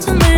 to me.